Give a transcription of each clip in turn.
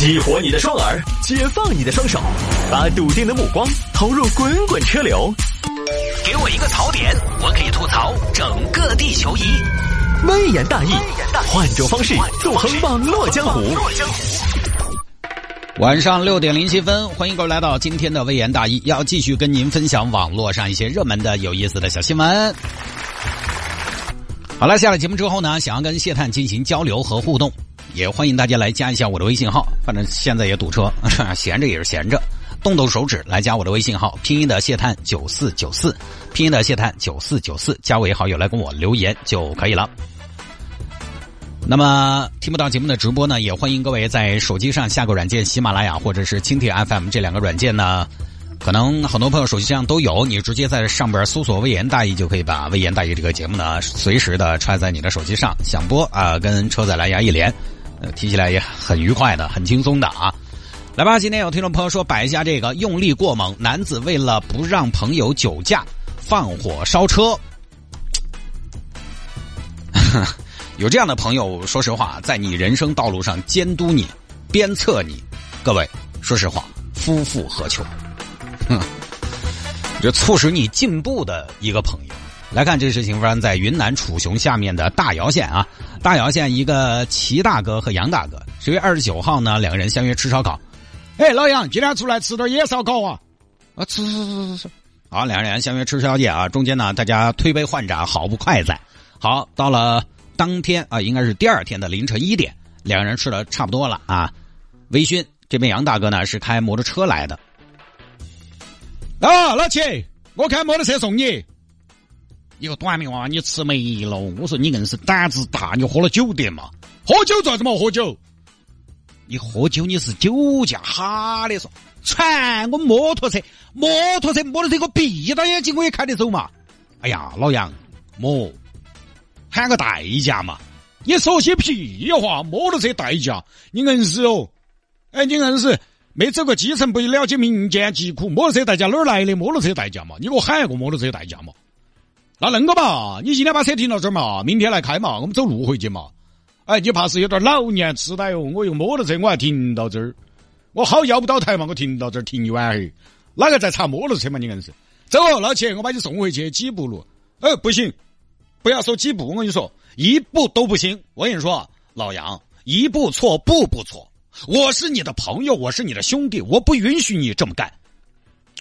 激活你的双耳，解放你的双手，把笃定的目光投入滚滚车流。给我一个槽点，我可以吐槽整个地球仪。微言大义，换种方式纵横网络江湖。晚上六点零七分，欢迎各位来到今天的微言大义，要继续跟您分享网络上一些热门的、有意思的小新闻。好了，下了节目之后呢，想要跟谢探进行交流和互动，也欢迎大家来加一下我的微信号。反正现在也堵车，闲着也是闲着，动动手指来加我的微信号，拼音的谢探九四九四，拼音的谢探九四九四，加为好友来跟我留言就可以了。那么听不到节目的直播呢，也欢迎各位在手机上下个软件，喜马拉雅或者是蜻蜓 FM 这两个软件呢。可能很多朋友手机上都有，你直接在上边搜索“微言大义”就可以把“微言大义”这个节目呢，随时的揣在你的手机上，想播啊，跟车载蓝牙一连，提起来也很愉快的，很轻松的啊。来吧，今天有听众朋友说摆一下这个用力过猛，男子为了不让朋友酒驾，放火烧车。有这样的朋友，说实话，在你人生道路上监督你、鞭策你，各位，说实话，夫复何求？哼，这促使你进步的一个朋友，来看这事情发生在云南楚雄下面的大姚县啊。大姚县一个齐大哥和杨大哥，十月二十九号呢，两个人相约吃烧烤。哎，老杨，今天出来吃点野烧烤啊？啊，吃吃吃吃吃。好，两个人相约吃宵夜啊。中间呢，大家推杯换盏，好不快哉。好，到了当天啊，应该是第二天的凌晨一点，两个人吃的差不多了啊。微醺，这边杨大哥呢是开摩托车来的。啊，老七，我开摩托车送你。一个短命娃，你吃没了？我说你硬是胆子大，你喝了酒的嘛？喝酒做什么？喝酒？你喝酒你是酒驾，哈的说，传我摩托车，摩托车，摩托车我闭到眼睛我也开得走嘛。哎呀，老杨，莫喊个代驾嘛？你说些屁话，摩托车代驾，你硬是哦？哎，你硬是。没走过基层，不了解民间疾苦。摩托车代驾哪儿来的？摩托车代驾嘛，你给我喊一个摩托车代驾嘛。那恁个嘛，你今天把车停到这儿嘛，明天来开嘛，我们走路回去嘛。哎，你怕是有点老年痴呆哦？我用摩托车我还停到这儿，我好要不到台嘛，我停到这儿停一晚黑。哪个在查摩托车嘛？你硬是走，老钱，我把你送回去几步路？哎，不行，不要说几步，我跟你说，一步都不行。我跟你说，老杨，一步错，步步错。我是你的朋友，我是你的兄弟，我不允许你这么干。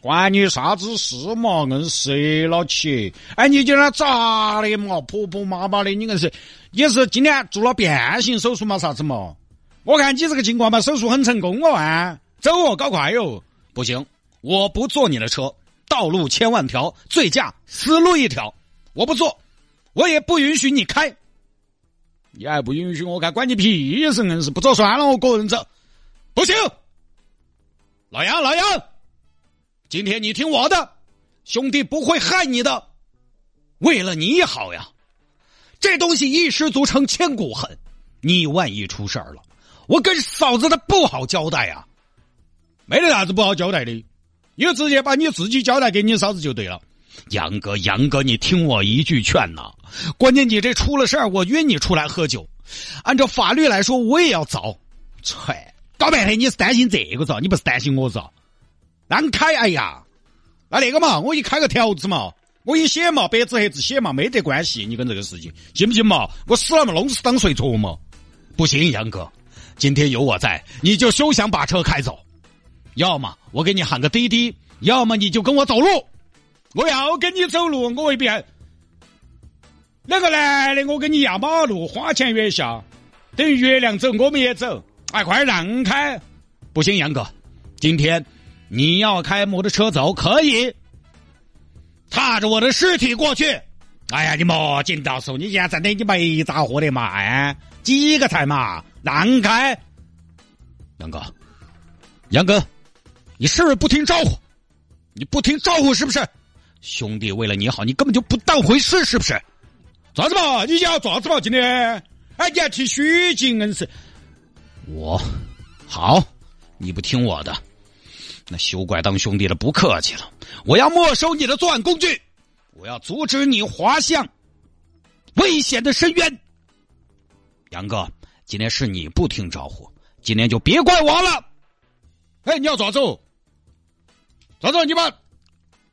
关你啥子事嘛？硬是老七，哎，你今天咋的嘛？婆婆妈妈的，你硬是也是今天做了变性手术嘛？啥子嘛？我看你这个情况嘛，手术很成功哦啊！走哦，搞快哟！不行，我不坐你的车。道路千万条，醉驾死路一条。我不坐，我也不允许你开。你还不允许我开，关你屁事！硬是不走算了，我个人走。不行，老杨，老杨，今天你听我的，兄弟不会害你的，为了你好呀。这东西一失足成千古恨，你万一出事儿了，我跟嫂子他不好交代呀。没得啥子不好交代的，你就直接把你自己交代给你嫂子就对了。杨哥，杨哥，你听我一句劝呐！关键你这出了事儿，我约你出来喝酒，按照法律来说，我也要走。切，搞半天你是担心这个子，你不是担心我子？让开，哎呀，那那个嘛，我一开个条子嘛，我一写嘛，白纸黑字写嘛，没得关系，你跟这个事情，信不信嘛？我死了嘛，弄死当谁错嘛？不行，杨哥，今天有我在，你就休想把车开走。要么我给你喊个滴滴，要么你就跟我走路。我要跟你走路，我未必那个男的，我跟你压马路，花前月下，等于月亮走，我们也走。哎，快让开！不行，杨哥，今天你要开摩托车走可以，踏着我的尸体过去。哎呀，你莫紧到手，你现在真的你没咋喝的嘛？哎，几个菜嘛？让开！杨哥，杨哥，你是不是不听招呼？你不听招呼是不是？兄弟，为了你好，你根本就不当回事，是不是？咋子嘛？你要咋子嘛？今天，哎，你还提虚惊，硬是我好，你不听我的，那休怪当兄弟的不客气了。我要没收你的作案工具，我要阻止你滑向危险的深渊。杨哥，今天是你不听招呼，今天就别怪我了。哎，你要咋走？咋走？你把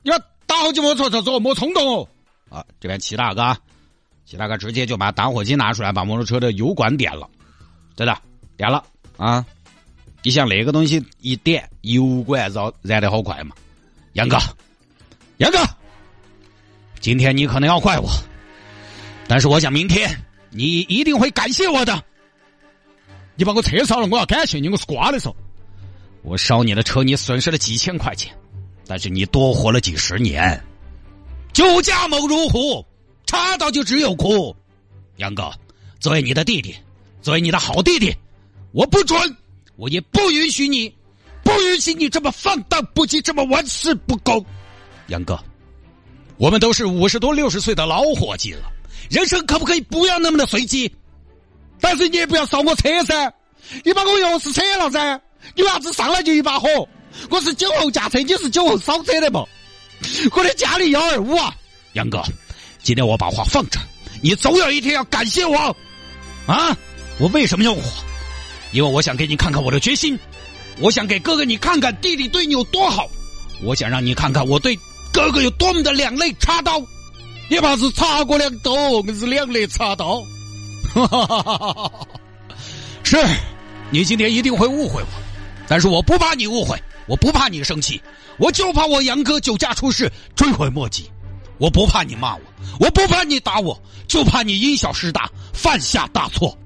你把打火机摸出来走，莫冲动哦。啊，这边齐大哥，齐大哥直接就把打火机拿出来，把摩托车的油管点了，对的，点了啊。你像那个东西一点，油管燃燃得好快嘛？杨哥，杨哥，今天你可能要怪我，但是我想明天你一定会感谢我的。你把我车烧了，我要感谢你，我是瓜的时候，我烧你的车，你损失了几千块钱，但是你多活了几十年。酒驾猛如虎，查到就只有哭。杨哥，作为你的弟弟，作为你的好弟弟，我不准。我也不允许你，不允许你这么放荡不羁，这么玩世不恭，杨哥，我们都是五十多六十岁的老伙计了，人生可不可以不要那么的随机？但是你也不要烧我车噻，你把我钥匙扯了噻，你为啥子上来就一把火？我是酒后驾车，你是酒后烧车的嘛？我的家里幺二五啊，杨哥，今天我把话放这，你总有一天要感谢我啊！我为什么要火？因为我想给你看看我的决心，我想给哥哥你看看弟弟对你有多好，我想让你看看我对哥哥有多么的两肋插刀，你怕是插过两刀，我是两肋插刀。是，你今天一定会误会我，但是我不怕你误会，我不怕你生气，我就怕我杨哥酒驾出事追悔莫及，我不怕你骂我，我不怕你打我，就怕你因小失大，犯下大错，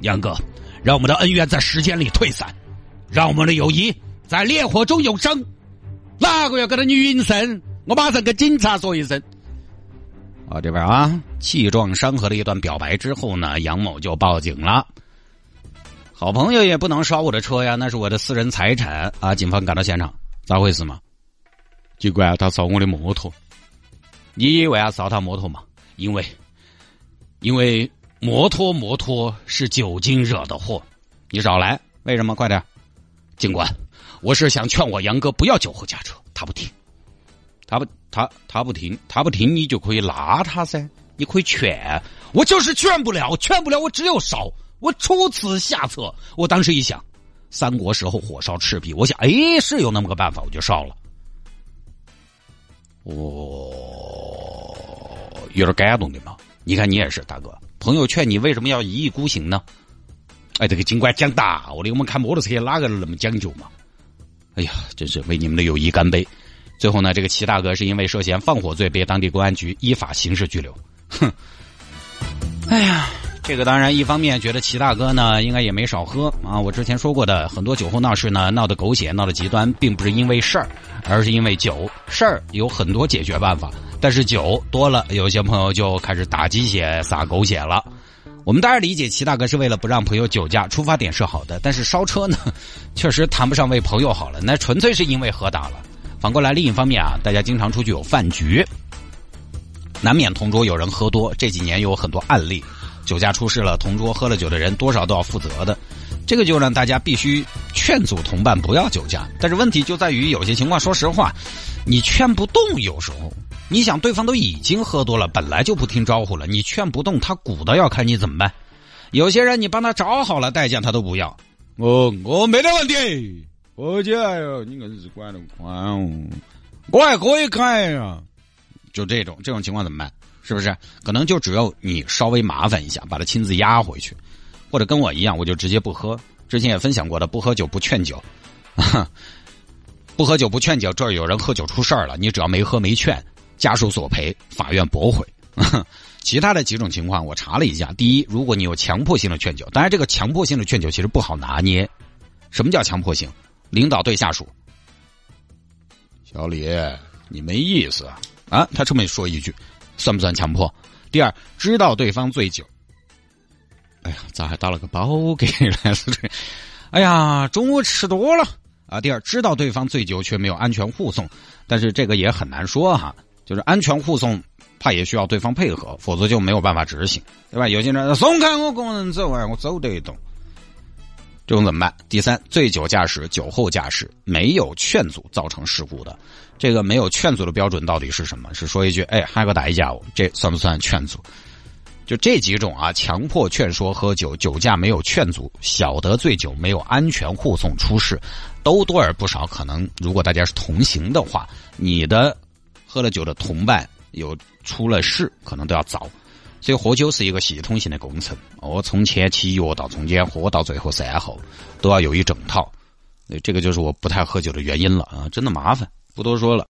杨哥。让我们的恩怨在时间里退散，让我们的友谊在烈火中永生。哪个要跟他你云生？我马上跟警察说一声。啊，这边啊，气壮山河的一段表白之后呢，杨某就报警了。好朋友也不能烧我的车呀，那是我的私人财产啊！警方赶到现场，咋回事嘛？就怪，他烧我的摩托。你以为啥烧他摩托嘛？因为，因为。摩托摩托是酒精惹的祸，你少来！为什么？快点！警官，我是想劝我杨哥不要酒后驾车，他不听，他不他他不听，他不听，你就可以拉他噻，你可以劝，我就是劝不了，劝不了，我只有烧，我出此下策。我当时一想，三国时候火烧赤壁，我想，哎，是有那么个办法，我就烧了。我有点感动的嘛，你看你也是，大哥。朋友劝你为什么要一意孤行呢？哎，这个警官讲大，我的我们开摩托车哪个那么讲究嘛？哎呀，真是为你们的友谊干杯！最后呢，这个齐大哥是因为涉嫌放火罪被当地公安局依法刑事拘留。哼，哎呀，这个当然一方面觉得齐大哥呢应该也没少喝啊。我之前说过的，很多酒后闹事呢闹得狗血、闹得极端，并不是因为事儿，而是因为酒。事儿有很多解决办法。但是酒多了，有些朋友就开始打鸡血、撒狗血了。我们当然理解齐大哥是为了不让朋友酒驾，出发点是好的。但是烧车呢，确实谈不上为朋友好了，那纯粹是因为喝大了。反过来，另一方面啊，大家经常出去有饭局，难免同桌有人喝多。这几年有很多案例，酒驾出事了，同桌喝了酒的人多少都要负责的。这个就让大家必须劝阻同伴不要酒驾。但是问题就在于，有些情况，说实话，你劝不动，有时候。你想，对方都已经喝多了，本来就不听招呼了，你劝不动他，鼓捣要开，你怎么办？有些人你帮他找好了代驾，他都不要。哦，我没得问题，我姐哟，你硬是管得宽哦，我还可以开呀。就这种这种情况怎么办？是不是？可能就只有你稍微麻烦一下，把他亲自押回去，或者跟我一样，我就直接不喝。之前也分享过的，不喝酒不劝酒，不喝酒不劝酒。这儿有人喝酒出事儿了，你只要没喝没劝。家属索赔，法院驳回。其他的几种情况我查了一下：第一，如果你有强迫性的劝酒，当然这个强迫性的劝酒其实不好拿捏。什么叫强迫性？领导对下属：“小李，你没意思啊！”啊，他这么说一句，算不算强迫？第二，知道对方醉酒。哎呀，咋还打了个包给来了这？哎呀，中午吃多了啊。第二，知道对方醉酒却没有安全护送，但是这个也很难说哈。就是安全护送，怕也需要对方配合，否则就没有办法执行，对吧？有些人松开我工人走啊，我走得动，这种怎么办？第三，醉酒驾驶、酒后驾驶没有劝阻造成事故的，这个没有劝阻的标准到底是什么？是说一句，哎，还有个代驾，这算不算劝阻？就这几种啊，强迫劝说喝酒，酒驾没有劝阻，小得醉酒没有安全护送出事，都多而不少。可能如果大家是同行的话，你的喝了酒的同伴有出了事，可能都要遭。所以喝酒是一个系统性的工程，我从前期约到中间喝到最后善后，都要有一整套。这个就是我不太喝酒的原因了啊，真的麻烦，不多说了。